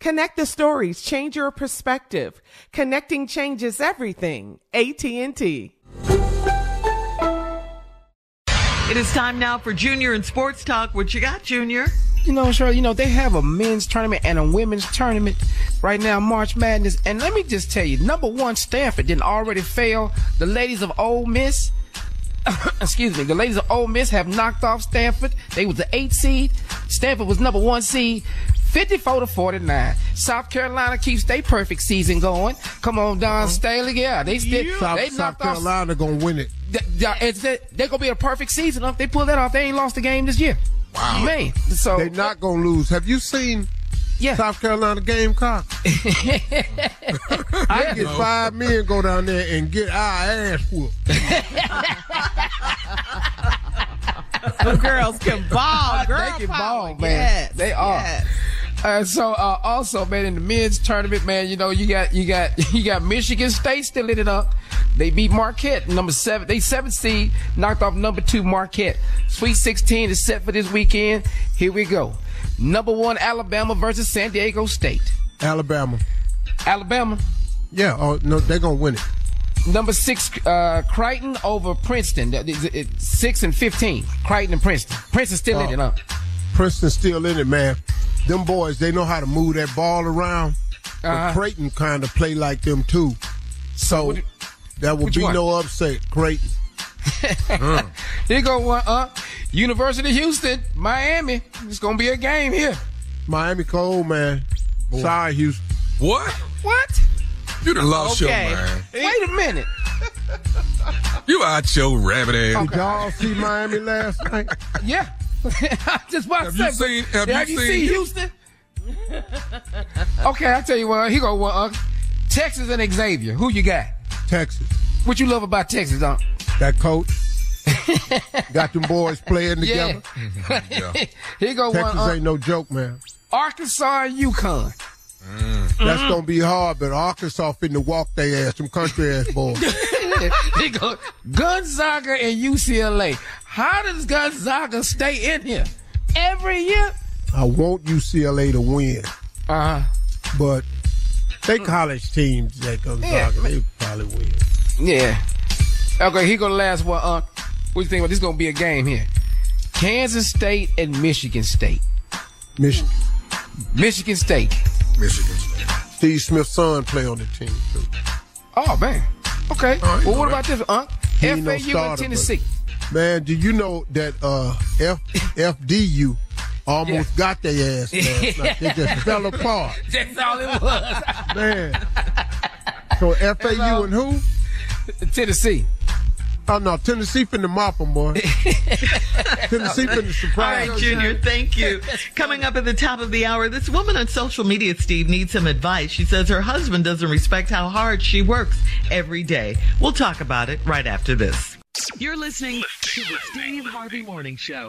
Connect the stories, change your perspective. Connecting changes everything. AT&T. It is time now for Junior and Sports Talk. What you got, Junior? You know, Shirley, you know, they have a men's tournament and a women's tournament right now, March Madness. And let me just tell you, number one, Stanford didn't already fail the ladies of Ole Miss. excuse me, the ladies of Ole Miss have knocked off Stanford. They was the eight seed. Stanford was number one seed. 54 to 49. South Carolina keeps their perfect season going. Come on, Dawn uh-huh. Staley. Yeah, they still, South, they South knocked off. Carolina gonna win it. Th- th- it's They're gonna be a perfect season. If they pull that off, they ain't lost a game this year. Wow, man. So They're not gonna lose. Have you seen yeah. South Carolina Gamecock? I get five men go down there and get our ass whooped. The girls can ball. Girl they can power. ball, man. Yes, they are. yes. Uh, so uh, also, man, in the men's tournament, man, you know, you got you got you got Michigan State still lit it up. They beat Marquette, number seven. They seven seed, knocked off number two Marquette. Sweet 16 is set for this weekend. Here we go. Number one Alabama versus San Diego State. Alabama. Alabama. Yeah. Oh no, they're gonna win it. Number six, uh, Creighton over Princeton. That is- it's Six and fifteen. Creighton and Princeton. Princeton still lit it up. Princeton's still in it, man. Them boys, they know how to move that ball around. But Uh-huh. Creighton kind of play like them too. So that will be one? no upset. Creighton. Here go one, uh, University of Houston, Miami. It's gonna be a game here. Miami cold, man. Sorry, Houston. What? What? You done lost Okay. your mind. Wait a minute. You out your rabbit ass. Did y'all see Miami last night? Yeah. I just about Have you seen- but- have you seen- Houston? okay, I tell you what. He go one. Uh, Texas and Xavier. Who you got? Texas. What you love about Texas, Unc? That coach. Got them boys playing together. Yeah. Here go Texas one. Uh, ain't no joke, man. Arkansas and UConn. That's gonna be hard, but Arkansas finna walk their ass, some country ass boys. Here go Gonzaga and UCLA. How does Gonzaga stay in here every year? I want UCLA to win, Uh huh. but they college teams that Gonzaga, Yeah, they probably win. Yeah. Okay, he gonna last one. Uh, what you think about this? Gonna be a game here. Kansas State and Michigan State. Michigan. Michigan State. Michigan. State. Steve Smith's son play on the team too. Oh man. Okay. Right, well, what right. about this, Unc? No FAU starter, and Tennessee. Man, do you know that uh, F- FDU almost got their ass last night? They just fell apart. That's all it was. Man. So FAU and who? Tennessee. Oh no, Tennessee finna mop them, boy. Tennessee finna surprise. All right, Junior, thank you. Coming up at the top of the hour, this woman on social media, Steve, needs some advice. She says her husband doesn't respect how hard she works every day. We'll talk about it right after this. You're listening to the Steve Harvey Morning Show.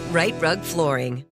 Rite Rug Flooring.